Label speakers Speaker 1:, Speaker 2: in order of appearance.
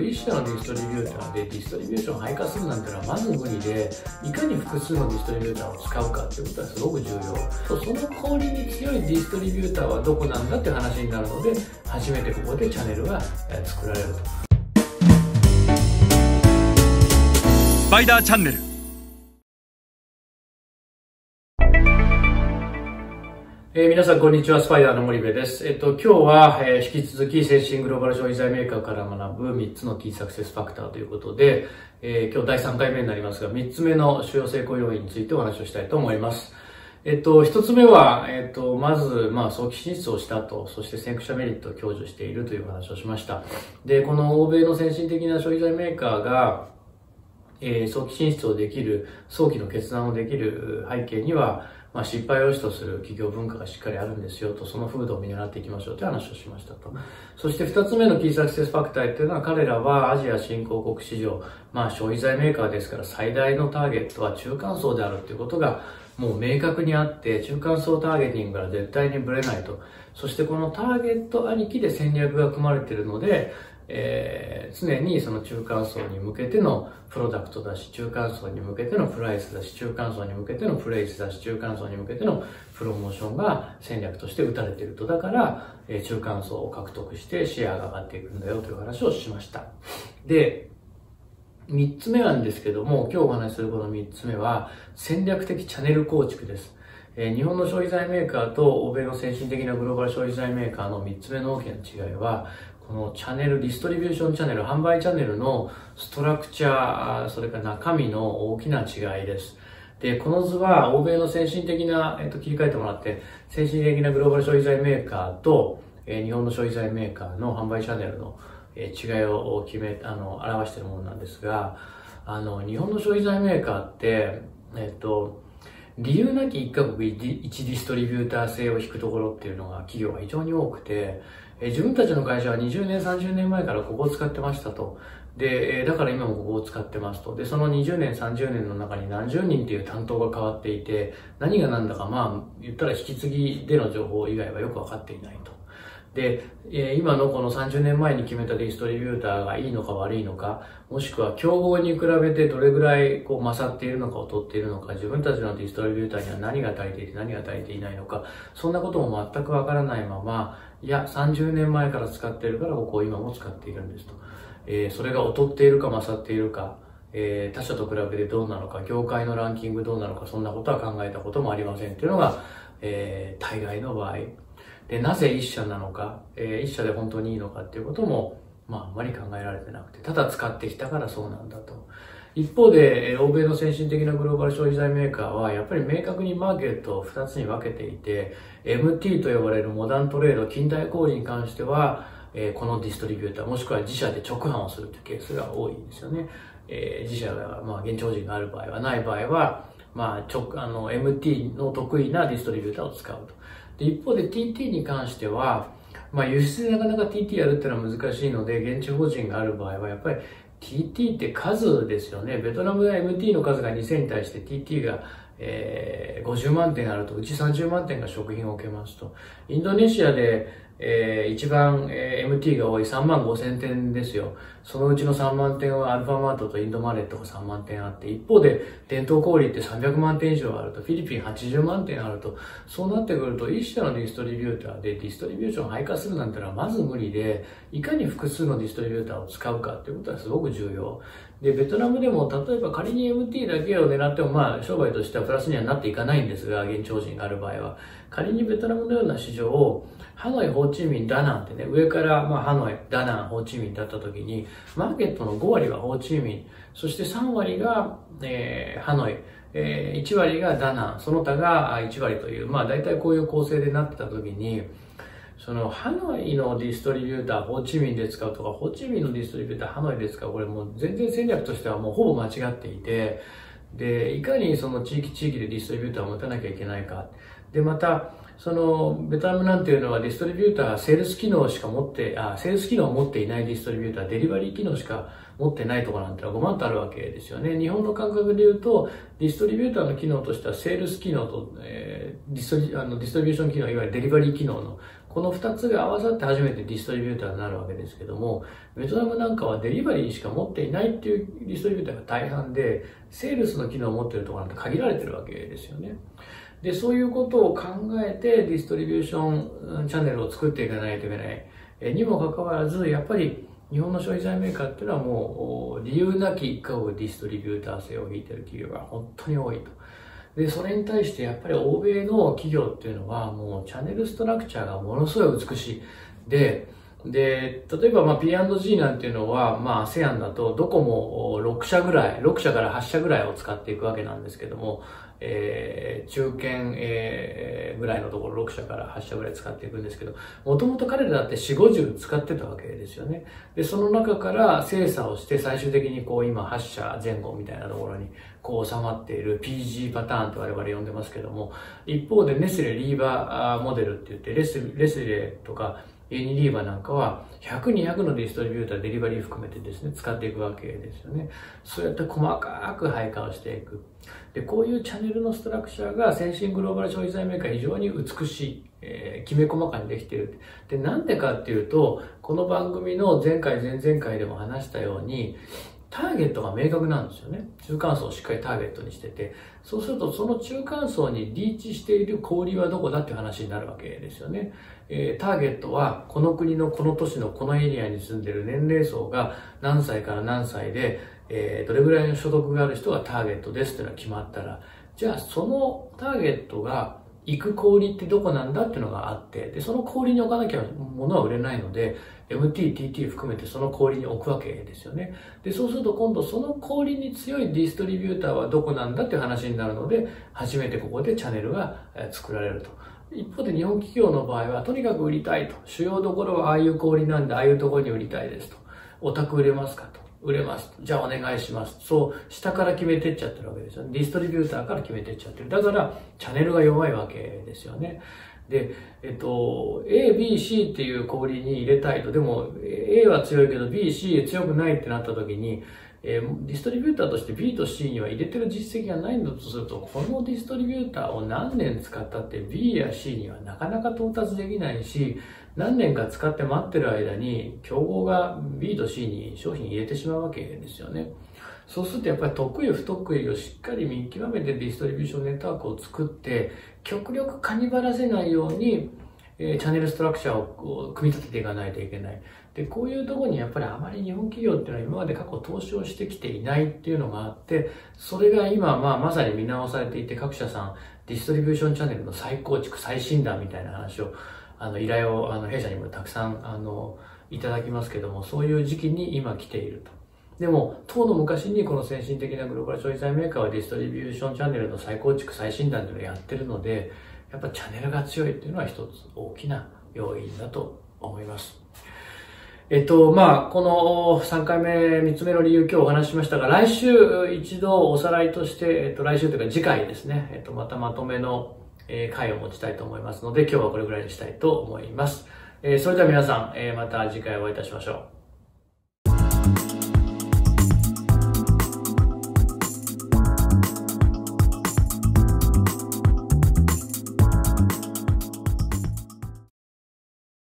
Speaker 1: 一社のディストリビューターでディストリビューションを配下するなんてのはまず無理でいかに複数のディストリビューターを使うかっていうことはすごく重要。その氷に強いディストリビューターはどこなんだって話になるので初めてここでチャンネルが作られると。
Speaker 2: スパイダーチャンネル。
Speaker 1: えー、皆さん、こんにちは。スパイダーの森部です。えっと、今日は、えー、引き続き、先進グローバル消費財メーカーから学ぶ3つのキーサクセスファクターということで、えー、今日第3回目になりますが、3つ目の主要成功要因についてお話をしたいと思います。えっと、1つ目は、えっと、まず、まあ、早期進出をしたと、そして先駆者メリットを享受しているという話をしました。で、この欧米の先進的な消費財メーカーが、えー、早期進出をできる、早期の決断をできる背景には、まあ、失敗を良しとする企業文化がしっかりあるんですよと、その風土を見習っていきましょうという話をしましたと。そして二つ目のキーサクセスファクターっていうのは彼らはアジア新興国市場、まあ消費財メーカーですから最大のターゲットは中間層であるっていうことがもう明確にあって、中間層ターゲティングから絶対にブレないと。そしてこのターゲットありきで戦略が組まれているので、えー、常にその中間層に向けてのプロダクトだし、中間層に向けてのプライスだし、中間層に向けてのプレイスだし、中間層に向けてのプロモーションが戦略として打たれていると。だから、えー、中間層を獲得してシェアが上がっていくんだよという話をしました。で、三つ目なんですけども、今日お話しするこの三つ目は、戦略的チャンネル構築です。えー、日本の消費財メーカーと欧米の先進的なグローバル消費財メーカーの三つ目の大きな違いは、このチャンネル、ディストリビューションチャンネル、販売チャンネルのストラクチャー、それから中身の大きな違いです。で、この図は欧米の先進的な、えっと、切り替えてもらって、先進的なグローバル消費財メーカーと、え、日本の消費財メーカーの販売チャンネルの、え、違いを決め、あの、表しているものなんですが、あの、日本の消費財メーカーって、えっと、理由なき一カ国一ディストリビューター制を引くところっていうのが企業が非常に多くて、え自分たちの会社は20年、30年前からここを使ってましたと。で、えだから今もここを使ってますと。で、その20年、30年の中に何十人っていう担当が変わっていて、何が何だかまあ、言ったら引き継ぎでの情報以外はよくわかっていないと。で、え今のこの30年前に決めたディストリビューターがいいのか悪いのか、もしくは競合に比べてどれぐらいこう勝っているのか劣っているのか、自分たちのディストリビューターには何が足りていて何が足りていないのか、そんなことも全くわからないまま、いや、30年前から使っているからここを今も使っているんですと。えー、それが劣っているか勝っているか、えー、他社と比べてどうなのか、業界のランキングどうなのか、そんなことは考えたこともありませんっていうのが、えー、大概の場合。で、なぜ一社なのか、えー、一社で本当にいいのかっていうことも、まあ、あまり考えられてなくて、ただ使ってきたからそうなんだと。一方で、欧米の先進的なグローバル消費財メーカーは、やっぱり明確にマーケットを2つに分けていて、MT と呼ばれるモダントレード、近代小売に関しては、えこのディストリビューター、もしくは自社で直販をするというケースが多いんですよね。えー、自社が、まあ、現地法人がある場合は、ない場合は、まあ、直、あの、MT の得意なディストリビューターを使うと。一方で TT に関しては、まあ、輸出でなかなか TT やるっていうのは難しいので、現地法人がある場合は、やっぱり TT って数ですよね。ベトナムでは MT の数が2000に対して TT が、えー、50万点あると、うち30万点が食品を受けますと。インドネシアでえー、一番、えー、MT が多い3万5千点ですよ。そのうちの3万点はアルファマートとインドマレットが3万点あって、一方で伝統小売って300万点以上あると、フィリピン80万点あると、そうなってくると、一社のディストリビューターでディストリビューションを配下するなんてのはまず無理で、いかに複数のディストリビューターを使うかっていうことはすごく重要。で、ベトナムでも、例えば仮に MT だけを狙っても、まあ、商売としてはプラスにはなっていかないんですが、現地法人がある場合は。仮にベトナムのような市場を、ハノイ、ホーチミン、ダナンってね、上から、まあ、ハノイ、ダナン、ホーチミンだった時に、マーケットの5割はホーチミン、そして3割が、えー、ハノイ、えー、1割がダナン、その他が1割という、まあ、大体こういう構成でなってた時に、そのハノイのディストリビューター、ホーチミンで使うとか、ホーチミンのディストリビューター、ハノイで使う、これもう全然戦略としてはもうほぼ間違っていて、で、いかにその地域地域でディストリビューターを持たなきゃいけないか。で、また、その、ベトナムなんていうのはディストリビューター、セールス機能しか持って、あ、セールス機能を持っていないディストリビューター、デリバリー機能しか持ってないとこなんてのは5万とあるわけですよね。日本の感覚で言うと、ディストリビューターの機能としては、セールス機能と、えー、ディストリあのディストリビューション機能、いわゆるデリバリー機能の、この2つが合わさって初めてディストリビューターになるわけですけども、ベトナムなんかはデリバリーしか持っていないっていうディストリビューターが大半で、セールスの機能を持ってるところなんて限られてるわけですよね。で、そういうことを考えてディストリビューションチャンネルを作っていかないといけない。えにもかかわらず、やっぱり日本の消費財メーカーっていうのはもう理由なき一家をディストリビューター性を引いてる企業が本当に多いと。で、それに対してやっぱり欧米の企業っていうのはもうチャンネルストラクチャーがものすごい美しい。で、で、例えばまあ P&G なんていうのは、まあ ASEAN だとどこも6社ぐらい、6社から8社ぐらいを使っていくわけなんですけども、えー、中堅、えー、ぐらいのところ6社から8社ぐらい使っていくんですけど、もともと彼らだって4、50使ってたわけですよね。で、その中から精査をして最終的にこう今8社前後みたいなところにこう収まっている PG パターンと我々呼んでますけども、一方でネスレリーバーモデルって言ってレスレスレとかユニリーバなんかは100、200のディストリビューター、デリバリー含めてですね、使っていくわけですよね。そうやって細かく配管をしていく。で、こういうチャンネルのストラクチャーが先進グローバル消費財メーカー非常に美しい、えー、きめ細かにできている。で、なんでかっていうと、この番組の前回、前々回でも話したように、ターゲットが明確なんですよね。中間層をしっかりターゲットにしてて、そうするとその中間層にリーチしている小売はどこだっていう話になるわけですよね。えー、ターゲットはこの国のこの都市のこのエリアに住んでる年齢層が何歳から何歳で、えー、どれぐらいの所得がある人がターゲットですっていうのが決まったら、じゃあそのターゲットが行く小売ってどこなんだっていうのがあって、で、その小売に置かなきゃ物は売れないので、MT、TT 含めてその小売に置くわけですよね。で、そうすると今度その小売に強いディストリビューターはどこなんだっていう話になるので、初めてここでチャンネルが作られると。一方で日本企業の場合は、とにかく売りたいと。主要どころはああいう小売なんで、ああいうところに売りたいですと。お宅売れますかと。売れます。じゃあお願いします。そう、下から決めてっちゃってるわけですよ。ディストリビューターから決めてっちゃってる。だから、チャンネルが弱いわけですよね。で、えっと、A、B、C っていう氷に入れたいと。でも、A は強いけど B、C 強くないってなった時に、えー、ディストリビューターとして B と C には入れてる実績がないんだとすると、このディストリビューターを何年使ったって B や C にはなかなか到達できないし、何年か使って待ってる間に、競合が B と C に商品入れてしまうわけですよね。そうするとやっぱり得意不得意をしっかり見極めてディストリビューションネットワークを作って、極力カニバらせないように、え、チャンネルストラクチャーを組み立てていかないといけない。で、こういうとこにやっぱりあまり日本企業っていうのは今まで過去投資をしてきていないっていうのがあって、それが今、まあ、まさに見直されていて、各社さん、ディストリビューションチャンネルの再構築、再診断みたいな話を、あの、依頼を、あの、弊社にもたくさん、あの、いただきますけども、そういう時期に今来ていると。でも、当の昔にこの先進的なグローバル消費財メーカーはディストリビューションチャンネルの再構築、再診断というのをやってるので、やっぱチャンネルが強いっていうのは一つ大きな要因だと思います。えっと、まあ、この3回目、3つ目の理由今日お話ししましたが、来週一度おさらいとして、えっと、来週というか次回ですね、えっと、またまとめの回を持ちたいと思いますので、今日はこれぐらいにしたいと思います。えそれでは皆さん、えまた次回お会いいたしましょう。